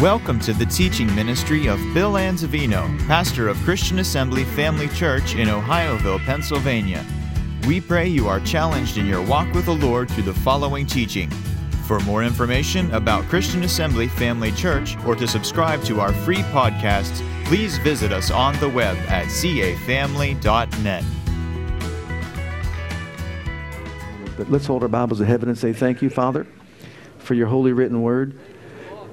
Welcome to the teaching ministry of Bill Anzavino, pastor of Christian Assembly Family Church in Ohioville, Pennsylvania. We pray you are challenged in your walk with the Lord through the following teaching. For more information about Christian Assembly Family Church or to subscribe to our free podcasts, please visit us on the web at cafamily.net. But let's hold our Bibles to heaven and say, Thank you, Father, for your holy written word.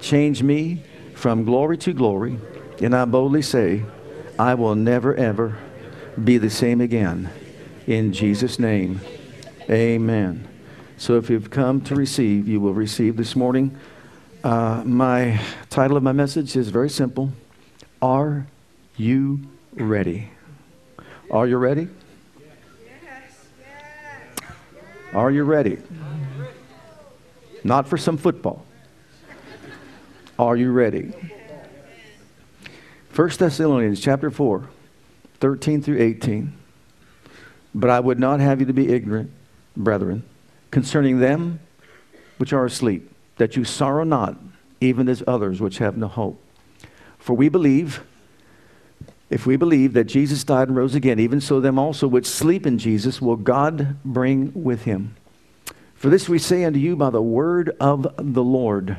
change me from glory to glory, and I boldly say, I will never, ever be the same again. In Jesus' name, amen. So if you've come to receive, you will receive this morning. Uh, my title of my message is very simple Are you ready? Are you ready? Are you ready? Not for some football. Are you ready? 1 Thessalonians chapter 4, 13 through 18. But I would not have you to be ignorant, brethren, concerning them which are asleep, that you sorrow not, even as others which have no hope. For we believe, if we believe that Jesus died and rose again, even so them also which sleep in Jesus will God bring with him. For this we say unto you by the word of the Lord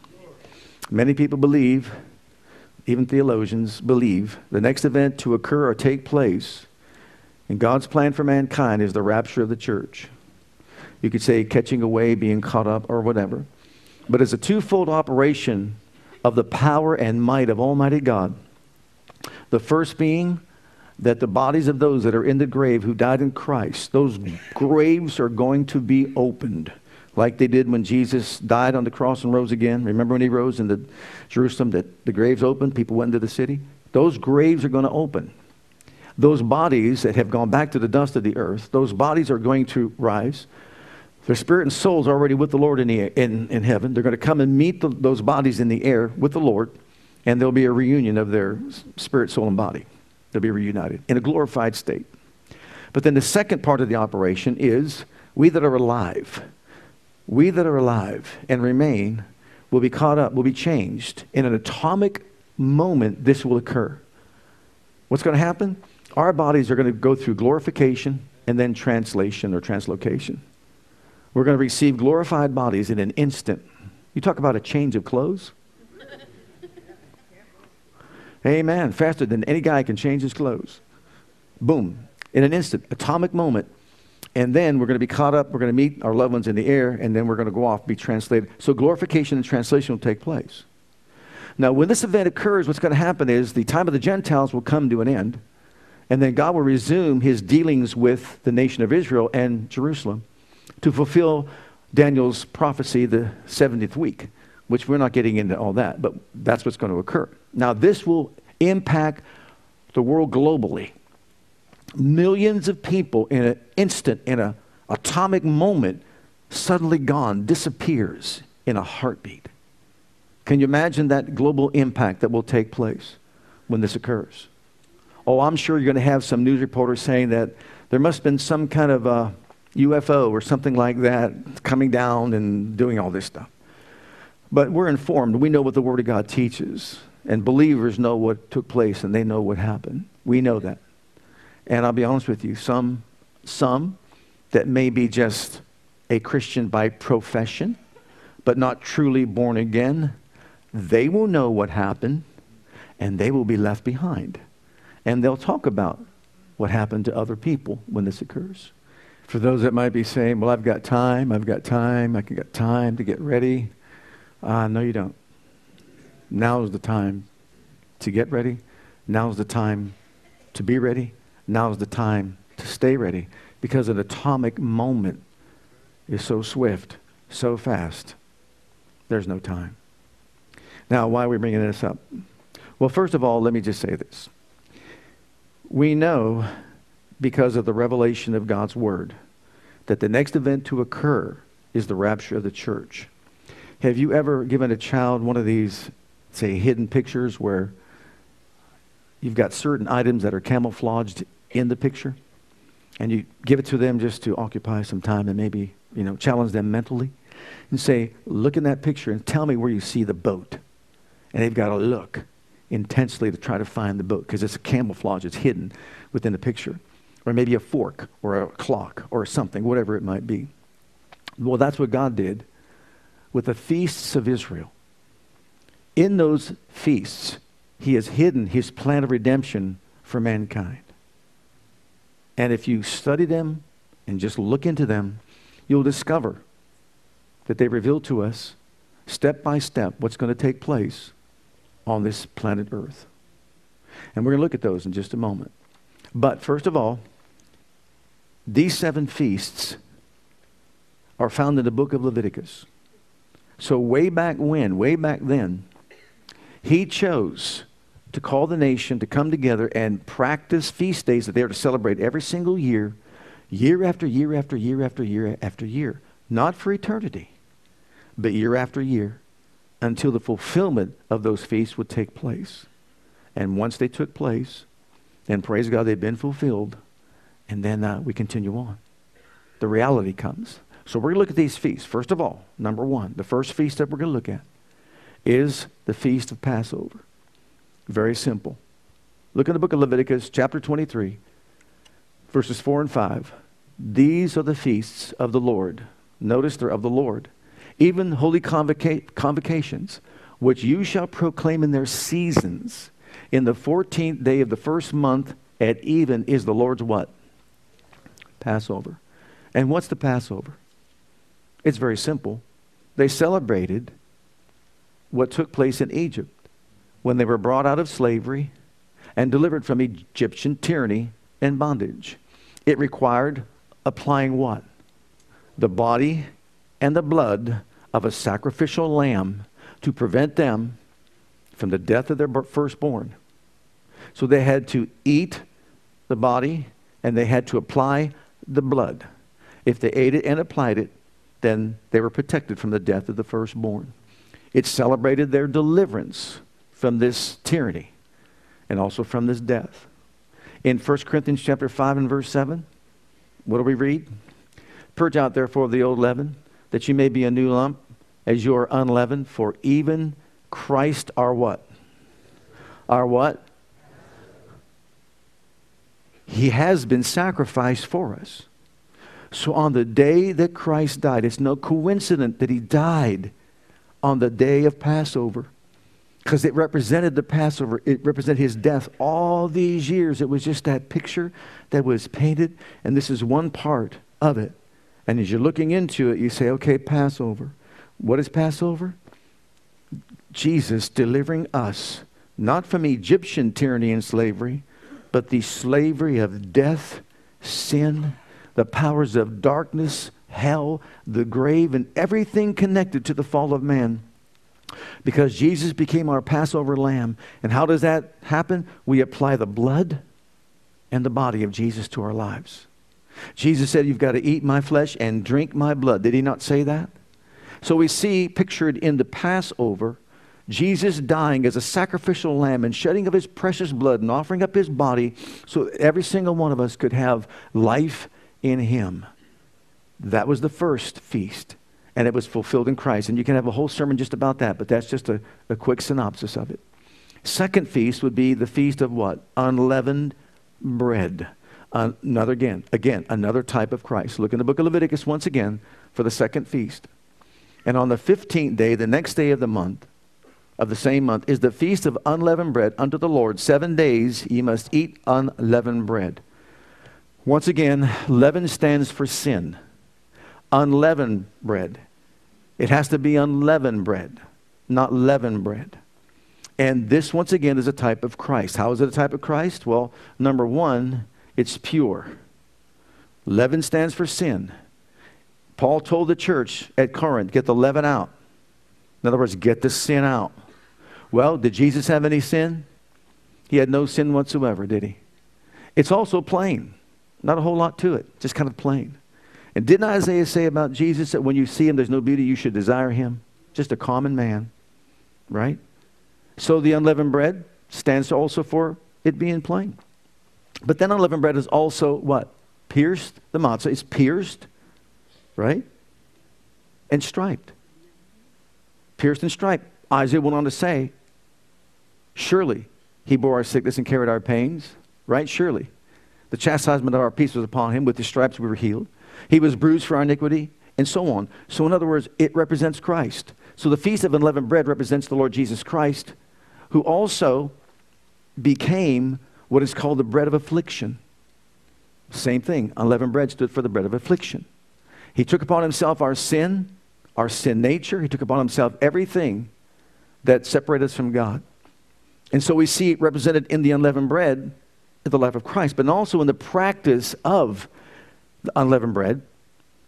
Many people believe, even theologians believe, the next event to occur or take place in God's plan for mankind is the rapture of the church. You could say catching away, being caught up, or whatever. But it's a twofold operation of the power and might of Almighty God. The first being that the bodies of those that are in the grave who died in Christ, those graves are going to be opened like they did when Jesus died on the cross and rose again. Remember when he rose in Jerusalem that the graves opened, people went into the city? Those graves are going to open. Those bodies that have gone back to the dust of the earth, those bodies are going to rise. Their spirit and souls are already with the Lord in, the, in, in heaven. They're going to come and meet the, those bodies in the air with the Lord, and there'll be a reunion of their spirit, soul, and body. They'll be reunited in a glorified state. But then the second part of the operation is we that are alive we that are alive and remain will be caught up, will be changed. In an atomic moment, this will occur. What's going to happen? Our bodies are going to go through glorification and then translation or translocation. We're going to receive glorified bodies in an instant. You talk about a change of clothes. Amen. Faster than any guy can change his clothes. Boom. In an instant, atomic moment, and then we're going to be caught up, we're going to meet our loved ones in the air, and then we're going to go off, be translated. So glorification and translation will take place. Now, when this event occurs, what's going to happen is the time of the Gentiles will come to an end, and then God will resume his dealings with the nation of Israel and Jerusalem to fulfill Daniel's prophecy the 70th week, which we're not getting into all that, but that's what's going to occur. Now, this will impact the world globally millions of people in an instant, in an atomic moment, suddenly gone, disappears in a heartbeat. Can you imagine that global impact that will take place when this occurs? Oh, I'm sure you're going to have some news reporters saying that there must have been some kind of a UFO or something like that coming down and doing all this stuff. But we're informed. We know what the Word of God teaches. And believers know what took place and they know what happened. We know that. And I'll be honest with you, some, some that may be just a Christian by profession, but not truly born again, they will know what happened. and they will be left behind. And they'll talk about what happened to other people when this occurs. For those that might be saying, Well, I've got time, I've got time, I can get time to get ready. Uh, no, you don't. Now is the time to get ready. Now is the time to be ready. Now is the time to stay ready because an atomic moment is so swift, so fast, there's no time. Now, why are we bringing this up? Well, first of all, let me just say this. We know, because of the revelation of God's Word, that the next event to occur is the rapture of the church. Have you ever given a child one of these, say, hidden pictures where you've got certain items that are camouflaged in the picture? And you give it to them just to occupy some time and maybe, you know, challenge them mentally? And say, look in that picture and tell me where you see the boat. And they've got to look intensely to try to find the boat because it's a camouflage, it's hidden within the picture. Or maybe a fork or a clock or something, whatever it might be. Well, that's what God did with the feasts of Israel. In those feasts, He has hidden His plan of redemption for mankind. And if you study them and just look into them, you'll discover that they reveal to us step by step what's going to take place on this planet Earth. And we're going to look at those in just a moment. But first of all, these seven feasts are found in the book of Leviticus. So, way back when, way back then, he chose to call the nation to come together and practice feast days that they are to celebrate every single year, year after year after year after year after year. Not for eternity, but year after year until the fulfillment of those feasts would take place. And once they took place, then praise God, they've been fulfilled. And then uh, we continue on. The reality comes. So we're going to look at these feasts. First of all, number one, the first feast that we're going to look at is the feast of Passover. Very simple. Look in the book of Leviticus, chapter 23, verses 4 and 5. These are the feasts of the Lord. Notice they're of the Lord even holy convoca- convocations, which you shall proclaim in their seasons. In the 14th day of the first month at even is the Lord's what? Passover. And what's the Passover? It's very simple. They celebrated what took place in Egypt when they were brought out of slavery and delivered from Egyptian tyranny and bondage. It required applying what? The body and the blood of a sacrificial lamb to prevent them from the death of their firstborn. So they had to eat the body and they had to apply the blood. If they ate it and applied it, then they were protected from the death of the firstborn. It celebrated their deliverance from this tyranny and also from this death. In 1 Corinthians chapter 5 and verse 7, what do we read? Purge out therefore the old leaven, that you may be a new lump, as you are unleavened, for even Christ our what? Our what? He has been sacrificed for us. So on the day that Christ died, it's no coincidence that he died on the day of Passover because it represented the Passover. It represented his death all these years. It was just that picture that was painted, and this is one part of it. And as you're looking into it, you say, okay, Passover. What is Passover? Jesus delivering us, not from Egyptian tyranny and slavery, but the slavery of death, sin, the powers of darkness, hell, the grave, and everything connected to the fall of man. Because Jesus became our Passover lamb. And how does that happen? We apply the blood and the body of Jesus to our lives. Jesus said, You've got to eat my flesh and drink my blood. Did he not say that? So we see pictured in the Passover Jesus dying as a sacrificial lamb and shedding of his precious blood and offering up his body so every single one of us could have life in him. That was the first feast, and it was fulfilled in Christ. And you can have a whole sermon just about that, but that's just a, a quick synopsis of it. Second feast would be the feast of what? Unleavened bread another again, again, another type of Christ. Look in the book of Leviticus once again for the second feast. And on the 15th day, the next day of the month, of the same month is the feast of unleavened bread unto the Lord. Seven days ye must eat unleavened bread. Once again, leaven stands for sin. Unleavened bread. It has to be unleavened bread, not leavened bread. And this, once again, is a type of Christ. How is it a type of Christ? Well, number one, it's pure. Leaven stands for sin. Paul told the church at Corinth, get the leaven out. In other words, get the sin out. Well, did Jesus have any sin? He had no sin whatsoever, did he? It's also plain. Not a whole lot to it, just kind of plain. And didn't Isaiah say about Jesus that when you see him, there's no beauty, you should desire him? Just a common man, right? So the unleavened bread stands also for it being plain. But then unleavened bread is also what? Pierced. The matzah is pierced, right? And striped. Pierced and striped. Isaiah went on to say, Surely he bore our sickness and carried our pains, right? Surely. The chastisement of our peace was upon him. With his stripes we were healed. He was bruised for our iniquity, and so on. So, in other words, it represents Christ. So, the Feast of Unleavened Bread represents the Lord Jesus Christ, who also became what is called the bread of affliction. Same thing. Unleavened bread stood for the bread of affliction. He took upon himself our sin, our sin nature. He took upon himself everything that separated us from God. And so we see it represented in the unleavened bread, the life of Christ, but also in the practice of unleavened bread.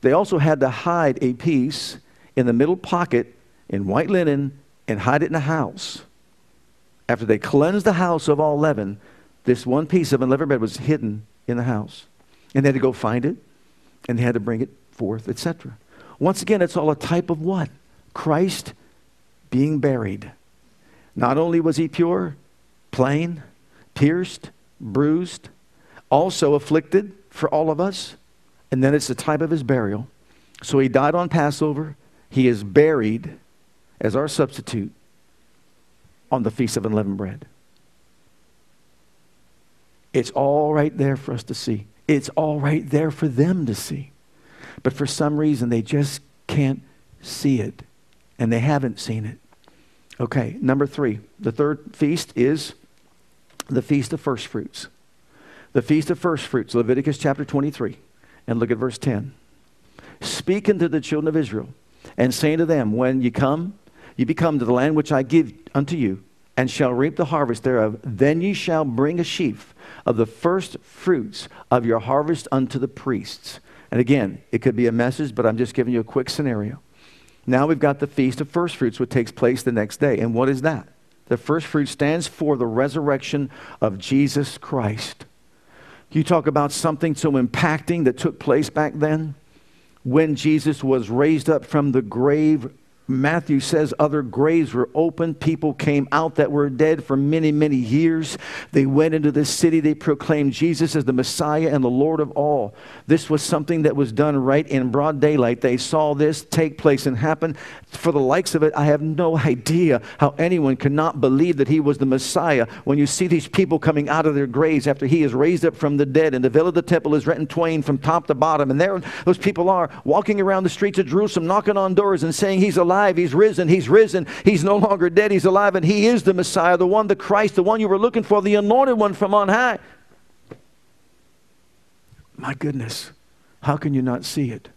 They also had to hide a piece in the middle pocket in white linen and hide it in a house. After they cleansed the house of all leaven, this one piece of unleavened bread was hidden in the house. And they had to go find it, and they had to bring it forth, etc. Once again, it's all a type of what? Christ being buried. Not only was he pure, plain, pierced, bruised, also afflicted for all of us, and then it's the type of his burial. So he died on Passover. He is buried as our substitute on the Feast of Unleavened Bread. It's all right there for us to see. It's all right there for them to see. But for some reason, they just can't see it, and they haven't seen it. Okay, number three, the third feast is the Feast of First Fruits. The Feast of First Fruits, Leviticus chapter 23, and look at verse 10. Speak unto the children of Israel, and say to them, When you come, you become to the land which I give unto you, and shall reap the harvest thereof, then ye shall bring a sheaf of the first fruits of your harvest unto the priests. And again, it could be a message, but I'm just giving you a quick scenario. Now we've got the Feast of First Fruits, which takes place the next day. And what is that? The first fruit stands for the resurrection of Jesus Christ. You talk about something so impacting that took place back then? When Jesus was raised up from the grave Matthew says other graves were opened. People came out that were dead for many, many years. They went into this city. They proclaimed Jesus as the Messiah and the Lord of all. This was something that was done right in broad daylight. They saw this take place and happen. For the likes of it, I have no idea how anyone could not believe that he was the Messiah when you see these people coming out of their graves after he is raised up from the dead and the veil of the temple is rent in twain from top to bottom. And there those people are walking around the streets of Jerusalem, knocking on doors and saying, He's alive alive. He's risen. He's risen. He's no longer dead. He's alive. And He is the Messiah, the one, the Christ, the one you were looking for, the anointed one from on high. My goodness, how can you not see it?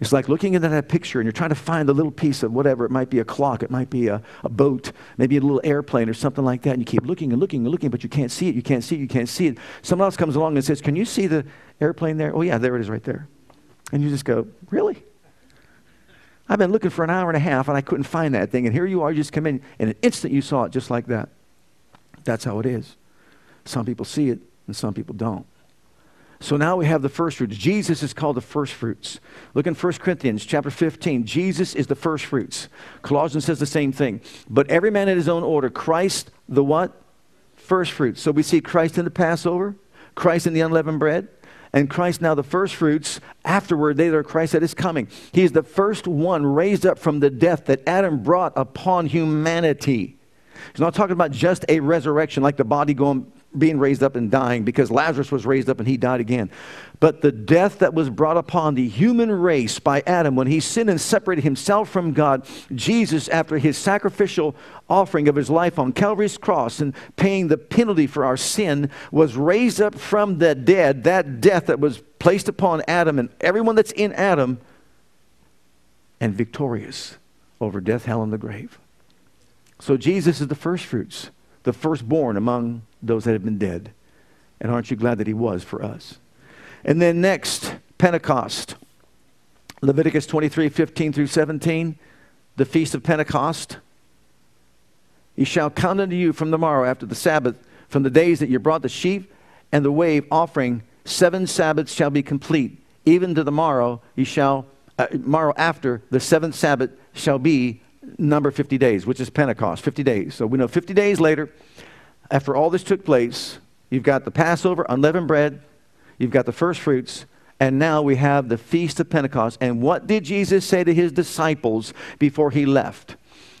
It's like looking into that picture and you're trying to find the little piece of whatever. It might be a clock, it might be a, a boat, maybe a little airplane or something like that. And you keep looking and looking and looking, but you can't see it, you can't see it, you can't see it. Someone else comes along and says, Can you see the airplane there? Oh, yeah, there it is right there. And you just go, Really? I've been looking for an hour and a half and I couldn't find that thing. And here you are, you just come in. In an instant, you saw it just like that. That's how it is. Some people see it and some people don't. So now we have the first fruits. Jesus is called the first fruits. Look in 1 Corinthians chapter 15. Jesus is the first fruits. Colossians says the same thing. But every man in his own order. Christ the what? First fruits. So we see Christ in the Passover, Christ in the unleavened bread, and Christ now the first fruits. Afterward, they that are Christ that is coming. He is the first one raised up from the death that Adam brought upon humanity. He's not talking about just a resurrection like the body going being raised up and dying because Lazarus was raised up and he died again. But the death that was brought upon the human race by Adam when he sinned and separated himself from God, Jesus, after his sacrificial offering of his life on Calvary's cross and paying the penalty for our sin, was raised up from the dead. That death that was placed upon Adam and everyone that's in Adam, and victorious over death, hell, and the grave. So Jesus is the first fruits, the firstborn among those that have been dead. And aren't you glad that he was for us? And then next, Pentecost. Leviticus 23 15 through 17, the feast of Pentecost. He shall count unto you from the morrow after the Sabbath, from the days that you brought the sheep and the wave offering, seven Sabbaths shall be complete. Even to the morrow, ye shall, uh, morrow after the seventh Sabbath shall be number 50 days, which is Pentecost, 50 days. So we know 50 days later, after all this took place, you've got the Passover, unleavened bread, you've got the first fruits, and now we have the Feast of Pentecost. And what did Jesus say to his disciples before he left?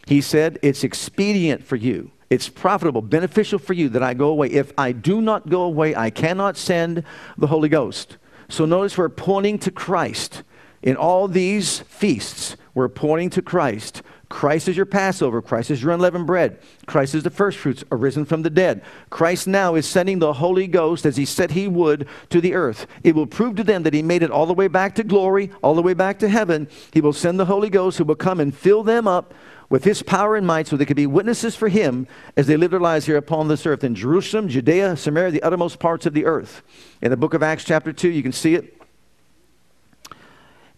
He said, It's expedient for you. It's profitable, beneficial for you that I go away. If I do not go away, I cannot send the Holy Ghost. So notice we're pointing to Christ. In all these feasts, we're pointing to Christ. Christ is your Passover. Christ is your unleavened bread. Christ is the first fruits arisen from the dead. Christ now is sending the Holy Ghost as he said he would to the earth. It will prove to them that he made it all the way back to glory, all the way back to heaven. He will send the Holy Ghost who will come and fill them up with his power and might so they could be witnesses for him as they live their lives here upon this earth in Jerusalem, Judea, Samaria, the uttermost parts of the earth. In the book of Acts, chapter 2, you can see it.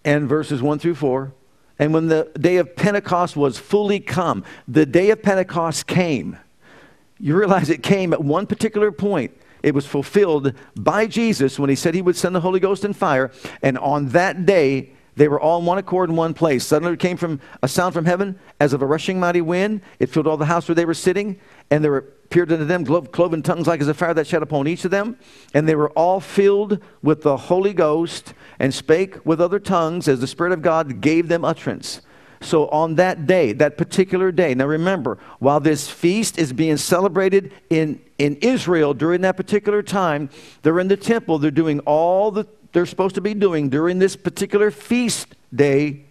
And verses 1 through 4. And when the day of Pentecost was fully come, the day of Pentecost came. You realize it came at one particular point. It was fulfilled by Jesus when he said he would send the Holy Ghost in fire. And on that day, they were all in one accord in one place. Suddenly there came from a sound from heaven as of a rushing mighty wind. It filled all the house where they were sitting, and there appeared unto them cloven tongues like as a fire that shed upon each of them. And they were all filled with the Holy Ghost and spake with other tongues as the Spirit of God gave them utterance. So on that day, that particular day, now remember, while this feast is being celebrated in, in Israel during that particular time, they're in the temple, they're doing all that they're supposed to be doing during this particular feast day.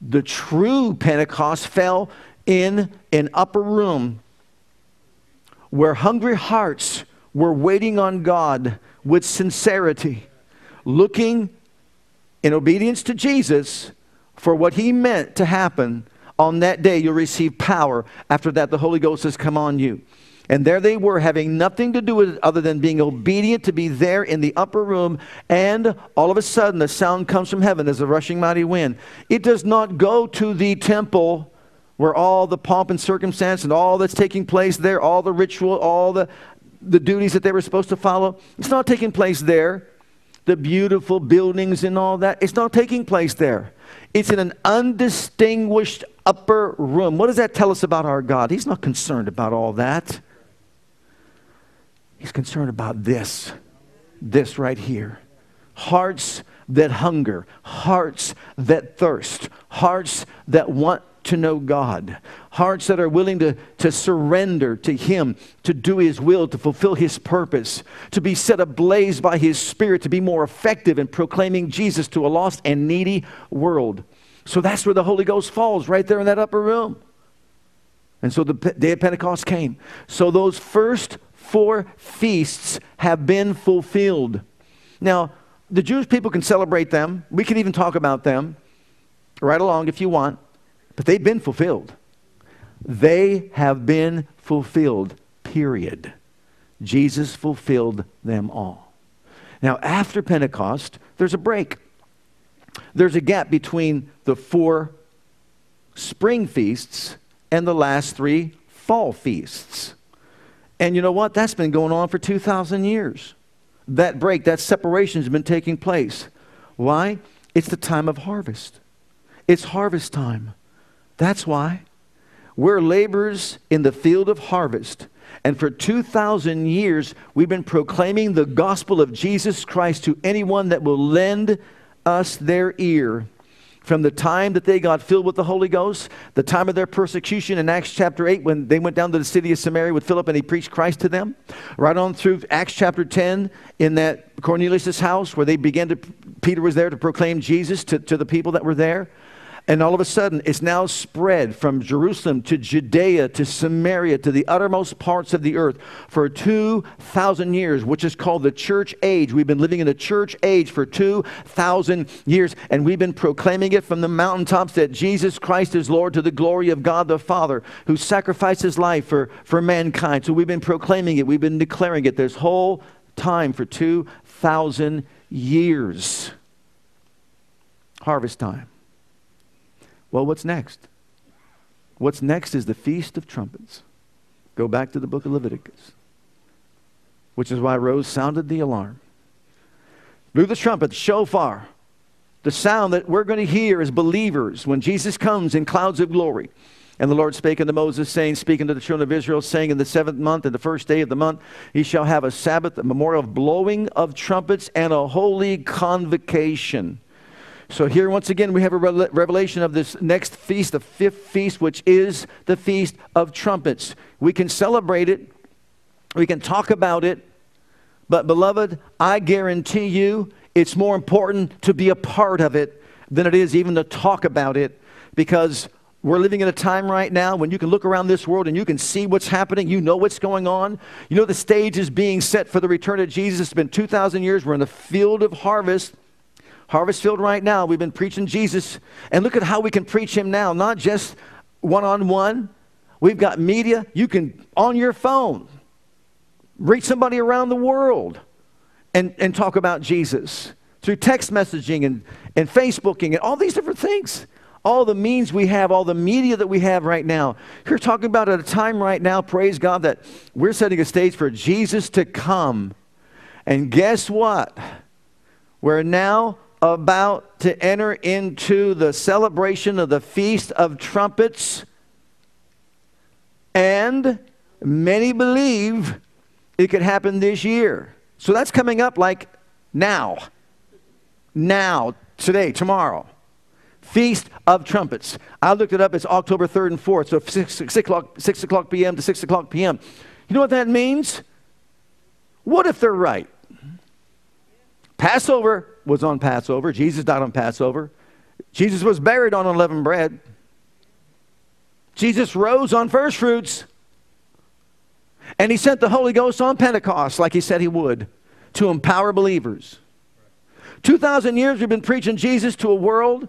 The true Pentecost fell in an upper room where hungry hearts were waiting on God with sincerity looking in obedience to Jesus for what he meant to happen on that day, you'll receive power. After that, the Holy Ghost has come on you. And there they were, having nothing to do with it other than being obedient to be there in the upper room. And all of a sudden, the sound comes from heaven as a rushing mighty wind. It does not go to the temple where all the pomp and circumstance and all that's taking place there, all the ritual, all the, the duties that they were supposed to follow, it's not taking place there the beautiful buildings and all that. It's not taking place there. It's in an undistinguished upper room. What does that tell us about our God? He's not concerned about all that. He's concerned about this, this right here. Hearts that hunger, hearts that thirst, hearts that want to know God, hearts that are willing to, to surrender to Him, to do His will, to fulfill His purpose, to be set ablaze by His Spirit, to be more effective in proclaiming Jesus to a lost and needy world. So that's where the Holy Ghost falls, right there in that upper room. And so the day of Pentecost came. So those first four feasts have been fulfilled. Now, the Jewish people can celebrate them. We can even talk about them right along if you want. But they've been fulfilled. They have been fulfilled, period. Jesus fulfilled them all. Now, after Pentecost, there's a break. There's a gap between the four spring feasts and the last three fall feasts. And you know what? That's been going on for 2,000 years. That break, that separation has been taking place. Why? It's the time of harvest. It's harvest time. That's why. We're laborers in the field of harvest. And for 2,000 years, we've been proclaiming the gospel of Jesus Christ to anyone that will lend us their ear. from the time that they got filled with the Holy Ghost, the time of their persecution in Acts chapter 8, when they went down to the city of Samaria with Philip and he preached Christ to them, right on through Acts chapter 10 in that Cornelius' house where they began to, Peter was there to proclaim Jesus to, to the people that were there. And all of a sudden, it's now spread from Jerusalem to Judea to Samaria to the uttermost parts of the earth for 2,000 years, which is called the church age. We've been living in the church age for 2,000 years, and we've been proclaiming it from the mountaintops that Jesus Christ is Lord to the glory of God the Father, who sacrificed his life for, for mankind. So we've been proclaiming it, we've been declaring it this whole time for 2,000 years. Harvest time. Well, what's next? What's next is the Feast of Trumpets. Go back to the book of Leviticus, which is why Rose sounded the alarm. Blew the trumpet, shofar, the sound that we're going to hear as believers when Jesus comes in clouds of glory. And the Lord spake unto Moses, saying, speaking to the children of Israel, saying, In the seventh month, and the first day of the month, he shall have a Sabbath, a memorial of blowing of trumpets, and a holy convocation. So here once again we have a revelation of this next feast, the fifth feast, which is the feast of trumpets. We can celebrate it, we can talk about it, but beloved, I guarantee you it's more important to be a part of it than it is even to talk about it because we're living in a time right now when you can look around this world and you can see what's happening. You know what's going on. You know the stage is being set for the return of Jesus. It's been 2,000 years. We're in the field of harvest. Harvest Field right now, we've been preaching Jesus, and look at how we can preach Him now, not just one on one. We've got media. You can, on your phone, reach somebody around the world and, and talk about Jesus through text messaging and, and Facebooking and all these different things. All the means we have, all the media that we have right now. You're talking about at a time right now, praise God, that we're setting a stage for Jesus to come. And guess what? We're now about to enter into the celebration of the Feast of Trumpets, and many believe it could happen this year. So that's coming up like now. Now, today, tomorrow. Feast of Trumpets. I looked it up. It's October 3rd and 4th. So 6, 6, o'clock, 6 o'clock p.m. to 6 o'clock p.m. You know what that means? What if they're right? Passover was on Passover. Jesus died on Passover. Jesus was buried on unleavened bread. Jesus rose on first fruits. And he sent the Holy Ghost on Pentecost, like he said he would, to empower believers. 2,000 years we've been preaching Jesus to a world.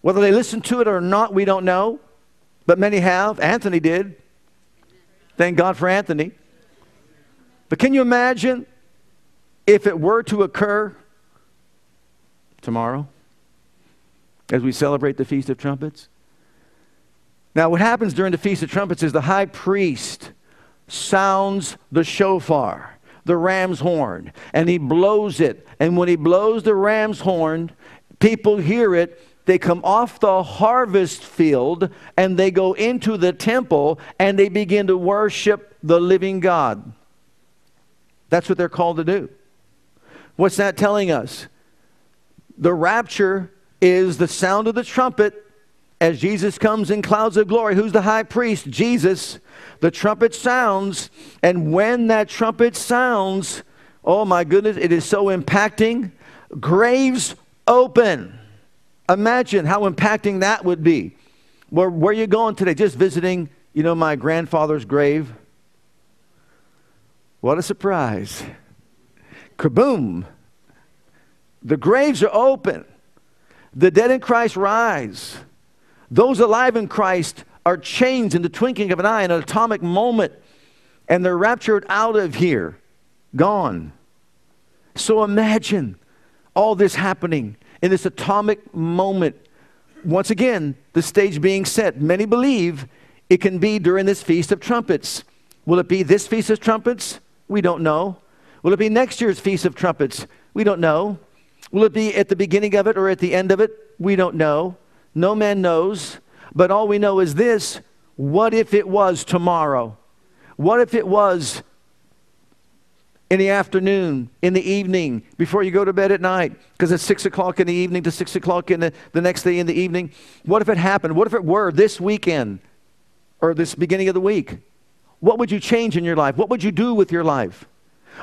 Whether they listen to it or not, we don't know. But many have. Anthony did. Thank God for Anthony. But can you imagine if it were to occur tomorrow as we celebrate the Feast of Trumpets? Now, what happens during the Feast of Trumpets is the high priest sounds the shofar, the ram's horn, and he blows it. And when he blows the ram's horn, people hear it. They come off the harvest field and they go into the temple and they begin to worship the living God. That's what they're called to do. What's that telling us? The rapture is the sound of the trumpet as Jesus comes in clouds of glory. Who's the high priest? Jesus. The trumpet sounds, and when that trumpet sounds, oh my goodness, it is so impacting. Graves open. Imagine how impacting that would be. Where, where are you going today? Just visiting, you know, my grandfather's grave? What a surprise. Kaboom! The graves are open. The dead in Christ rise. Those alive in Christ are changed in the twinkling of an eye in an atomic moment, and they're raptured out of here, gone. So imagine all this happening in this atomic moment. Once again, the stage being set. Many believe it can be during this Feast of Trumpets. Will it be this Feast of Trumpets? We don't know. Will it be next year's Feast of Trumpets? We don't know. Will it be at the beginning of it or at the end of it? We don't know. No man knows. But all we know is this what if it was tomorrow? What if it was in the afternoon, in the evening, before you go to bed at night, because it's 6 o'clock in the evening to 6 o'clock in the, the next day in the evening. What if it happened? What if it were this weekend or this beginning of the week? What would you change in your life? What would you do with your life?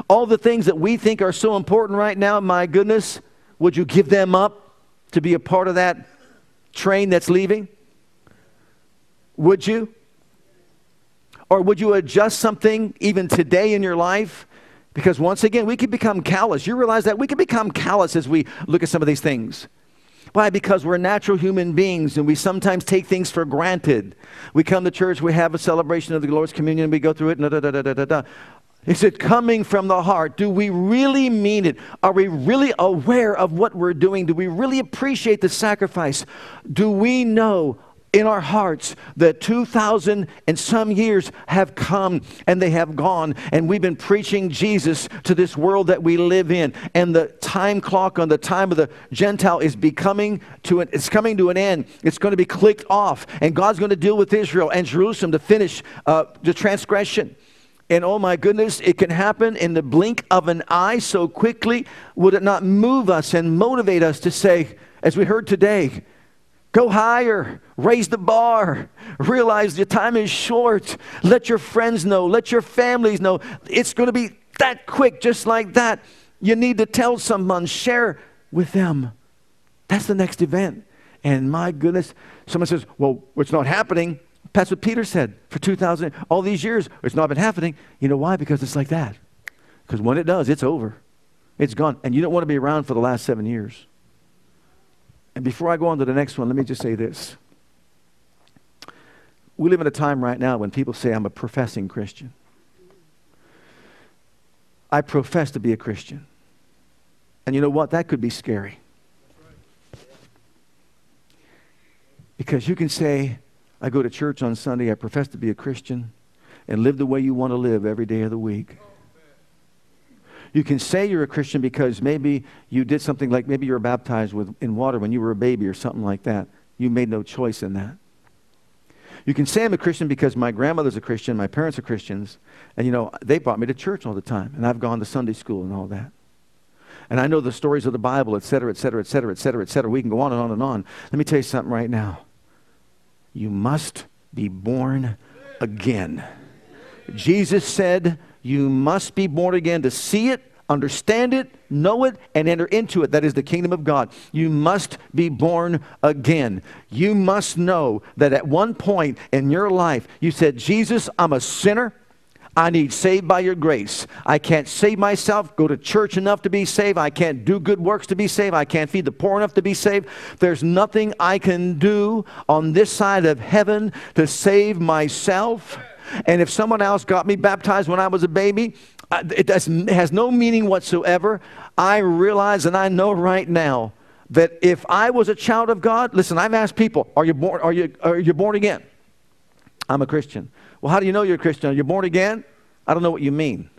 All the things that we think are so important right now, my goodness, would you give them up to be a part of that train that's leaving? Would you? Or would you adjust something even today in your life because once again, we can become callous. You realize that we can become callous as we look at some of these things. Why? Because we're natural human beings and we sometimes take things for granted. We come to church, we have a celebration of the Lord's communion, we go through it, da da da da da da. Is it coming from the heart? Do we really mean it? Are we really aware of what we're doing? Do we really appreciate the sacrifice? Do we know in our hearts that 2,000 and some years have come and they have gone, and we've been preaching Jesus to this world that we live in, and the time clock on the time of the Gentile is becoming to an, it's coming to an end. It's going to be clicked off, and God's going to deal with Israel and Jerusalem to finish uh, the transgression. And oh my goodness, it can happen in the blink of an eye so quickly. Would it not move us and motivate us to say, as we heard today, Go higher, raise the bar, realize your time is short. Let your friends know, let your families know. It's going to be that quick, just like that. You need to tell someone, share with them. That's the next event. And my goodness, someone says, Well, it's not happening. That's what Peter said for 2,000, all these years. It's not been happening. You know why? Because it's like that. Because when it does, it's over. It's gone. And you don't want to be around for the last seven years. And before I go on to the next one, let me just say this. We live in a time right now when people say, I'm a professing Christian. I profess to be a Christian. And you know what? That could be scary. Because you can say, I go to church on Sunday, I profess to be a Christian, and live the way you want to live every day of the week. You can say you're a Christian because maybe you did something like maybe you were baptized with, in water when you were a baby or something like that. You made no choice in that. You can say I'm a Christian because my grandmother's a Christian, my parents are Christians, and you know, they brought me to church all the time, and I've gone to Sunday school and all that. And I know the stories of the Bible, et cetera, et cetera, et cetera, et cetera, et cetera. We can go on and on and on. Let me tell you something right now. You must be born again. Jesus said, you must be born again to see it, understand it, know it, and enter into it. That is the kingdom of God. You must be born again. You must know that at one point in your life, you said, Jesus, I'm a sinner. I need saved by your grace. I can't save myself, go to church enough to be saved. I can't do good works to be saved. I can't feed the poor enough to be saved. There's nothing I can do on this side of heaven to save myself. And if someone else got me baptized when I was a baby, it has no meaning whatsoever. I realize and I know right now that if I was a child of God, listen, I've asked people, are you born, are you, are you born again? I'm a Christian. Well, how do you know you're a Christian? You're you born again? I don't know what you mean.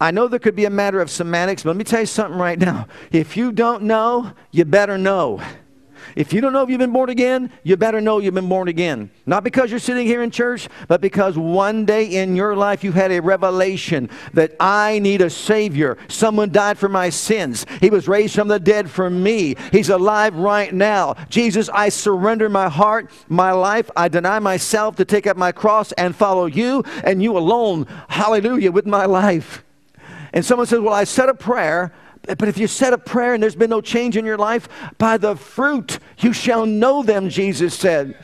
I know there could be a matter of semantics, but let me tell you something right now. If you don't know, you better know. If you don't know if you've been born again, you better know you've been born again. Not because you're sitting here in church, but because one day in your life you had a revelation that I need a Savior. Someone died for my sins. He was raised from the dead for me. He's alive right now. Jesus, I surrender my heart, my life. I deny myself to take up my cross and follow you and you alone. Hallelujah, with my life. And someone says, Well, I said a prayer but if you said a prayer and there's been no change in your life, by the fruit you shall know them, Jesus said.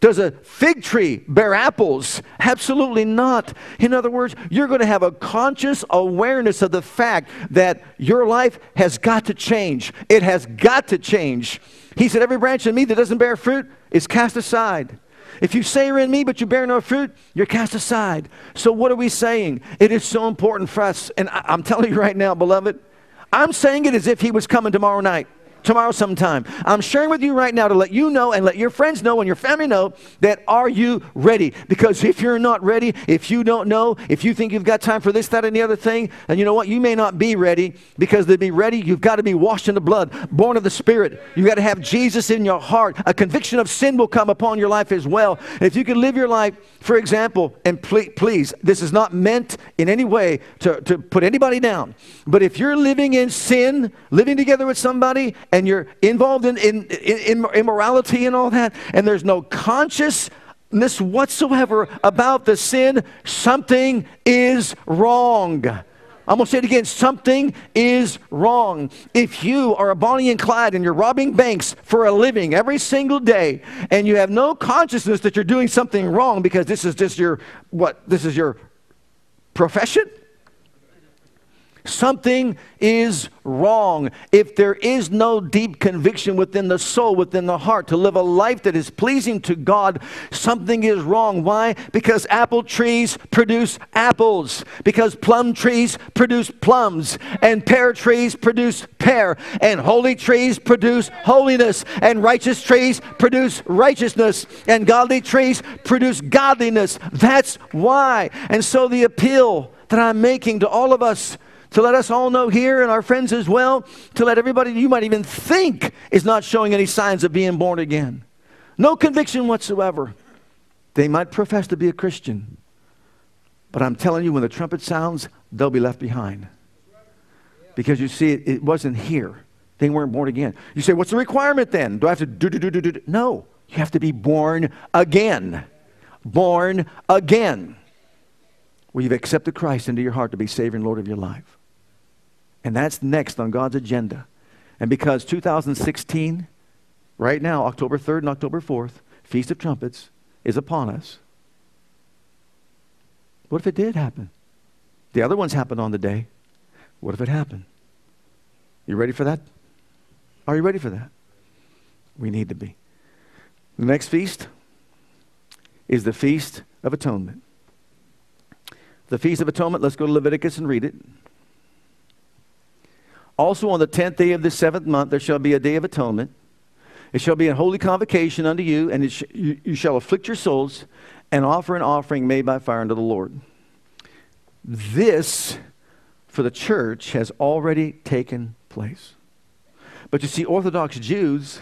Does a fig tree bear apples? Absolutely not. In other words, you're going to have a conscious awareness of the fact that your life has got to change. It has got to change. He said, Every branch in me that doesn't bear fruit is cast aside. If you say you're in me, but you bear no fruit, you're cast aside. So, what are we saying? It is so important for us. And I, am telling you right now, beloved, I'm saying it as if he was coming tomorrow night tomorrow sometime. I'm sharing with you right now to let you know and let your friends know and your family know that are you ready? Because if you're not ready, if you don't know, if you think you've got time for this, that, and the other thing, and you know what? You may not be ready because to be ready, you've got to be washed in the blood, born of the Spirit. You've got to have Jesus in your heart. A conviction of sin will come upon your life as well. If you can live your life, for example, and please, please this is not meant in any way to, to put anybody down, but if you're living in sin, living together with somebody, and you're involved in, in, in, immorality and all that, and there's no consciousness whatsoever about the sin, something is wrong. I'm going to say it again. Something is wrong. If you are a Bonnie and Clyde and you're robbing banks for a living every single day and you have no consciousness that you're doing something wrong because this is just your, what, this is your profession? Something is wrong if there is no deep conviction within the soul, within the heart, to live a life that is pleasing to God. Something is wrong. Why? Because apple trees produce apples, because plum trees produce plums, and pear trees produce pear, and holy trees produce holiness, and righteous trees produce righteousness, and godly trees produce godliness. That's why. And so the appeal that I'm making to all of us to let us all know here and our friends as well, to let everybody you might even think is not showing any signs of being born again. No conviction whatsoever. They might profess to be a Christian, but I'm telling you, when the trumpet sounds, they'll be left behind. Because you see, it, wasn't here. They weren't born again. You say, what's the requirement then? Do I have to do, do, do, do, do? No. You have to be born again. Born again. Where you've accepted Christ into your heart to be Savior and Lord of your life. And that's next on God's agenda. And because 2016, right now, October 3rd and October 4th, Feast of Trumpets, is upon us. What if it did happen? The other ones happened on the day. What if it happened? You ready for that? Are you ready for that? We need to be. The next feast is the Feast of Atonement. The Feast of Atonement, let's go to Leviticus and read it. Also, on the tenth day of the seventh month, there shall be a day of atonement. It shall be a holy convocation unto you, and sh- you, you shall afflict your souls and offer an offering made by fire unto the Lord. This, for the church, has already taken place. But you see, Orthodox Jews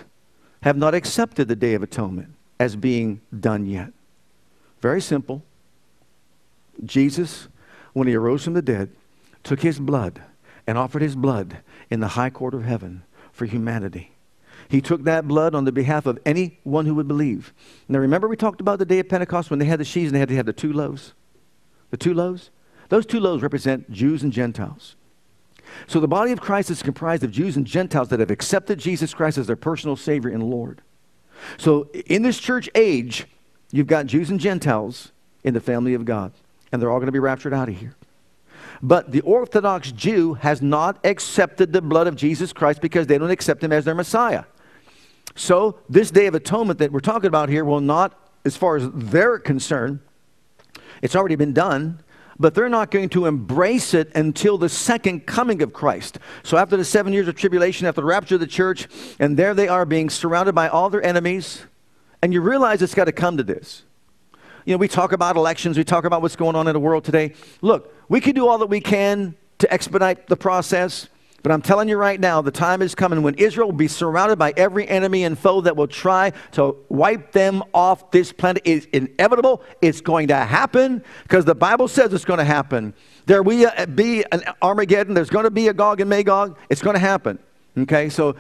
have not accepted the Day of Atonement as being done yet. Very simple. Jesus, when he arose from the dead, took his blood and offered his blood in the high court of heaven for humanity. He took that blood on the behalf of anyone who would believe. Now, remember, we talked about the day of Pentecost when they had the sheaves and they had to have the two loaves? The two loaves? Those two loaves represent Jews and Gentiles. So the body of Christ is comprised of Jews and Gentiles that have accepted Jesus Christ as their personal Savior and Lord. So in this church age, you've got Jews and Gentiles in the family of God, and they're all going to be raptured out of here. But the Orthodox Jew has not accepted the blood of Jesus Christ because they don't accept him as their Messiah. So, this Day of Atonement that we're talking about here will not, as far as they're concerned, it's already been done, but they're not going to embrace it until the second coming of Christ. So, after the seven years of tribulation, after the rapture of the church, and there they are being surrounded by all their enemies, and you realize it's got to come to this. You know, we talk about elections, we talk about what's going on in the world today. Look, we can do all that we can to expedite the process, but I'm telling you right now, the time is coming when Israel will be surrounded by every enemy and foe that will try to wipe them off this planet. It's inevitable. It's going to happen because the Bible says it's going to happen. There will be an Armageddon. There's going to be a Gog and Magog. It's going to happen. Okay, so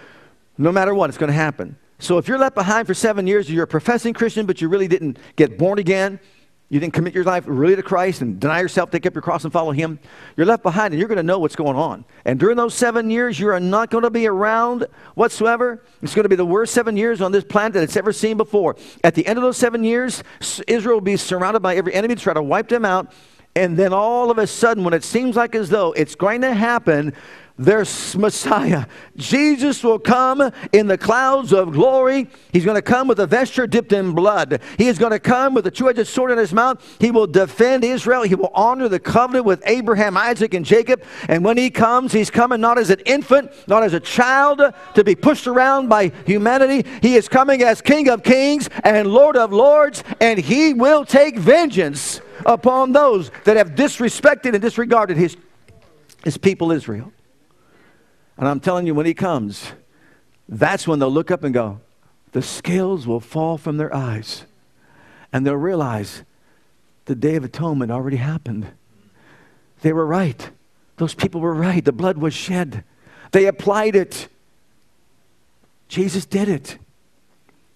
no matter what, it's going to happen. So if you're left behind for seven years, you're a professing Christian, but you really didn't get born again, you didn't commit your life really to Christ and deny yourself, take up your cross and follow Him, you're left behind and you're going to know what's going on. And during those seven years, you are not going to be around whatsoever. It's going to be the worst seven years on this planet that it's ever seen before. At the end of those seven years, Israel will be surrounded by every enemy to try to wipe them out. And then all of a sudden, when it seems like as though it's going to happen, their Messiah. Jesus will come in the clouds of glory. He's going to come with a vesture dipped in blood. He is going to come with a two edged sword in his mouth. He will defend Israel. He will honor the covenant with Abraham, Isaac, and Jacob. And when he comes, he's coming not as an infant, not as a child to be pushed around by humanity. He is coming as King of kings and Lord of lords, and he will take vengeance upon those that have disrespected and disregarded his, his people Israel. And I'm telling you, when he comes, that's when they'll look up and go, the scales will fall from their eyes. And they'll realize the Day of Atonement already happened. They were right. Those people were right. The blood was shed. They applied it. Jesus did it.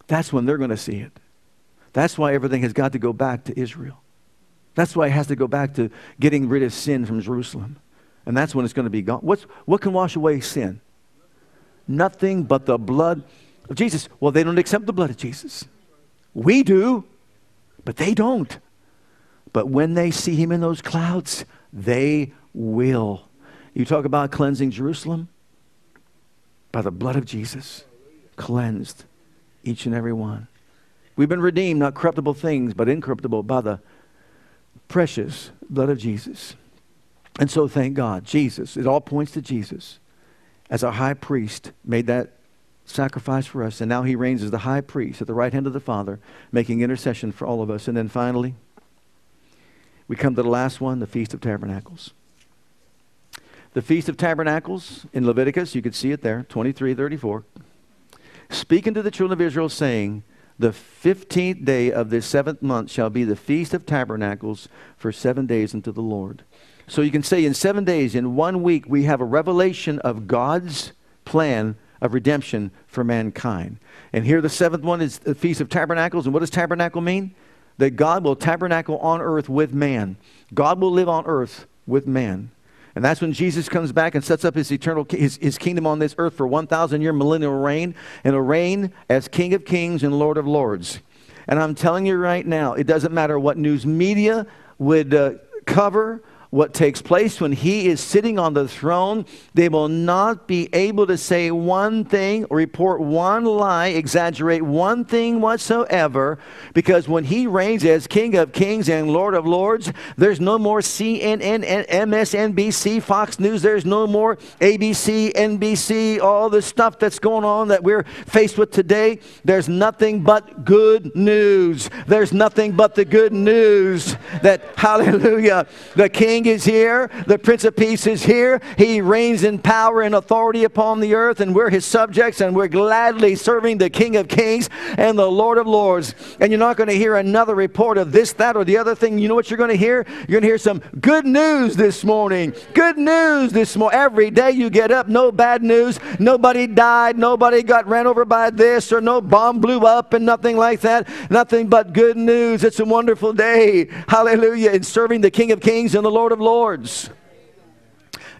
That's when they're going to see it. That's why everything has got to go back to Israel. That's why it has to go back to getting rid of sin from Jerusalem. And that's when it's going to be gone. What's, what can wash away sin? Nothing but the blood of Jesus. Well, they don't accept the blood of Jesus. We do, but they don't. But when they see him in those clouds, they will. You talk about cleansing Jerusalem by the blood of Jesus, cleansed each and every one. We've been redeemed, not corruptible things, but incorruptible by the precious blood of Jesus. And so, thank God, Jesus, it all points to Jesus as our high priest, made that sacrifice for us. And now he reigns as the high priest at the right hand of the Father, making intercession for all of us. And then finally, we come to the last one the Feast of Tabernacles. The Feast of Tabernacles in Leviticus, you can see it there, 23 34. Speaking to the children of Israel, saying, The fifteenth day of this seventh month shall be the Feast of Tabernacles for seven days unto the Lord. So you can say in seven days, in one week, we have a revelation of God's plan of redemption for mankind. And here the seventh one is the Feast of Tabernacles. And what does tabernacle mean? That God will tabernacle on earth with man. God will live on earth with man. And that's when Jesus comes back and sets up his eternal his, his kingdom on this earth for 1,000 year millennial reign and a reign as King of Kings and Lord of Lords. And I'm telling you right now, it doesn't matter what news media would uh, cover what takes place when he is sitting on the throne. They will not be able to say one thing, report one lie, exaggerate one thing whatsoever, because when he reigns as King of Kings and Lord of Lords, there's no more CNN, MSNBC, Fox News, there's no more ABC, NBC, all the stuff that's going on that we're faced with today. There's nothing but good news. There's nothing but the good news that, hallelujah, the King King is here. The Prince of Peace is here. He reigns in power and authority upon the earth, and we're his subjects, and we're gladly serving the King of Kings and the Lord of Lords. And you're not going to hear another report of this, that, or the other thing. You know what you're going to hear? You're going to hear some good news this morning. Good news this morning. Every day you get up, no bad news. Nobody died. Nobody got ran over by this, or no bomb blew up, and nothing like that. Nothing but good news. It's a wonderful day. Hallelujah. In serving the King of Kings and the Lord Lord of Lords.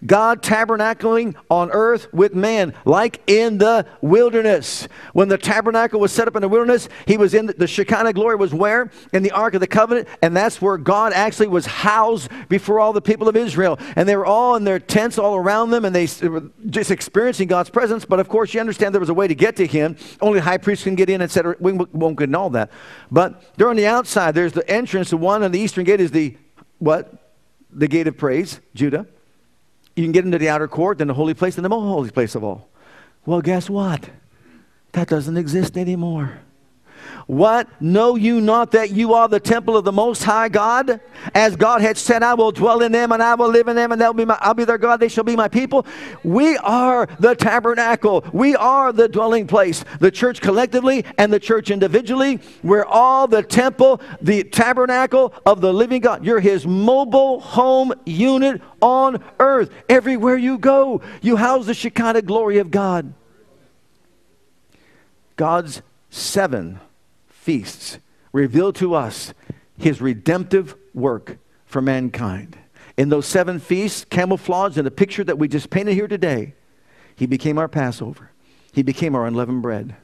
God tabernacling on earth with man, like in the wilderness. When the tabernacle was set up in the wilderness, he was in the, the Shekinah glory was where? In the Ark of the Covenant, and that's where God actually was housed before all the people of Israel. And they were all in their tents all around them, and they were just experiencing God's presence. But of course, you understand there was a way to get to him. Only high priest can get in, etc. We won't get into all that. But they're on the outside. There's the entrance. The one on the eastern gate is the what? The gate of praise, Judah. You can get into the outer court, then the holy place, then the most holy place of all. Well, guess what? That doesn't exist anymore. What? Know you not that you are the temple of the Most High God? As God had said, I will dwell in them and I will live in them and they'll be my, I'll be their God, they shall be my people. We are the tabernacle. We are the dwelling place. The church collectively and the church individually. We're all the temple, the tabernacle of the living God. You're his mobile home unit on earth. Everywhere you go, you house the Shekinah glory of God. God's seven feasts reveal to us his redemptive work for mankind. In those seven feasts, camouflaged in the picture that we just painted here today, he became our Passover. He became our unleavened bread.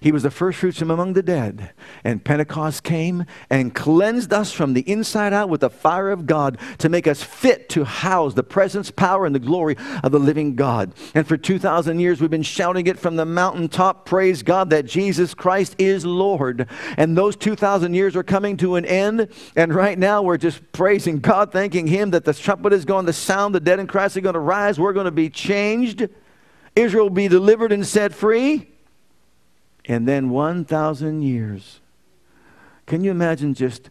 He was the first fruits from among the dead. And Pentecost came and cleansed us from the inside out with the fire of God to make us fit to house the presence, power, and the glory of the living God. And for 2,000 years, we've been shouting it from the mountaintop praise God that Jesus Christ is Lord. And those 2,000 years are coming to an end. And right now, we're just praising God, thanking Him that the trumpet is going to sound, the dead in Christ are going to rise, we're going to be changed. Israel will be delivered and set free and then 1,000 years. Can you imagine just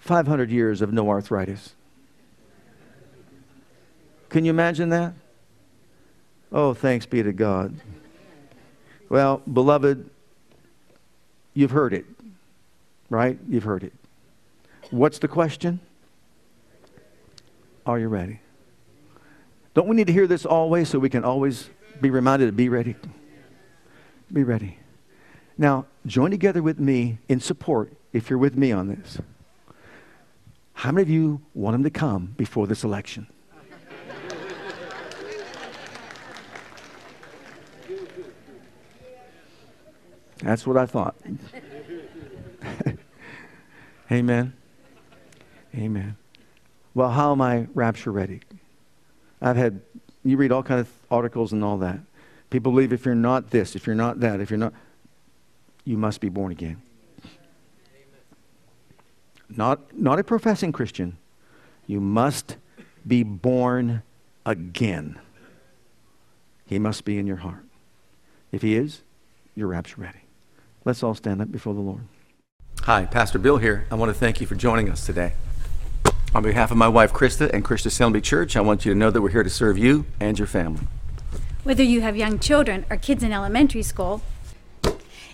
500 years of no arthritis? Can you imagine that? Oh, thanks be to God. Well, beloved, you've heard it, right? You've heard it. What's the question? Are you ready? Don't we need to hear this always so we can always be reminded to be ready? Be ready. Now, join together with me in support if you're with me on this. How many of you want him to come before this election? That's what I thought. Amen. Amen. Well, how am I rapture ready? I've had, you read all kinds of articles and all that. People believe if you're not this, if you're not that, if you're not, you must be born again. Not, not a professing Christian. You must be born again. He must be in your heart. If he is, you're rapture ready. Let's all stand up before the Lord. Hi, Pastor Bill here. I want to thank you for joining us today. On behalf of my wife Krista and Christian Assembly Church, I want you to know that we're here to serve you and your family. Whether you have young children or kids in elementary school,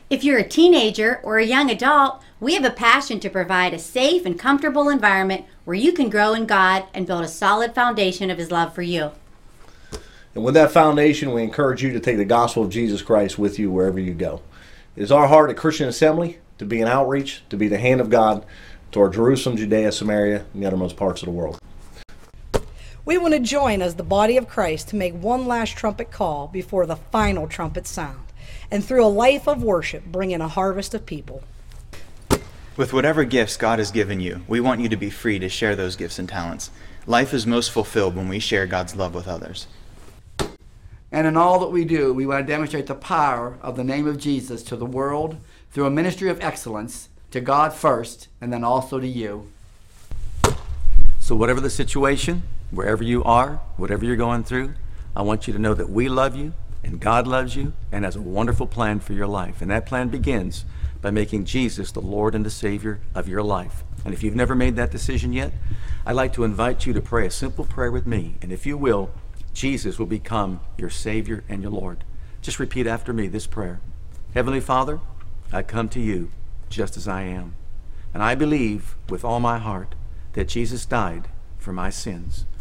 if you're a teenager or a young adult, we have a passion to provide a safe and comfortable environment where you can grow in God and build a solid foundation of His love for you. And with that foundation, we encourage you to take the gospel of Jesus Christ with you wherever you go. It is our heart at Christian Assembly to be an outreach, to be the hand of God toward Jerusalem, Judea, Samaria, and the uttermost parts of the world. We want to join as the body of Christ to make one last trumpet call before the final trumpet sound, and through a life of worship, bring in a harvest of people. With whatever gifts God has given you, we want you to be free to share those gifts and talents. Life is most fulfilled when we share God's love with others. And in all that we do, we want to demonstrate the power of the name of Jesus to the world through a ministry of excellence to God first and then also to you. So, whatever the situation, wherever you are, whatever you're going through, I want you to know that we love you and God loves you and has a wonderful plan for your life. And that plan begins by making Jesus the Lord and the Savior of your life. And if you've never made that decision yet, I'd like to invite you to pray a simple prayer with me. And if you will, Jesus will become your Savior and your Lord. Just repeat after me this prayer Heavenly Father, I come to you just as I am. And I believe with all my heart that Jesus died for my sins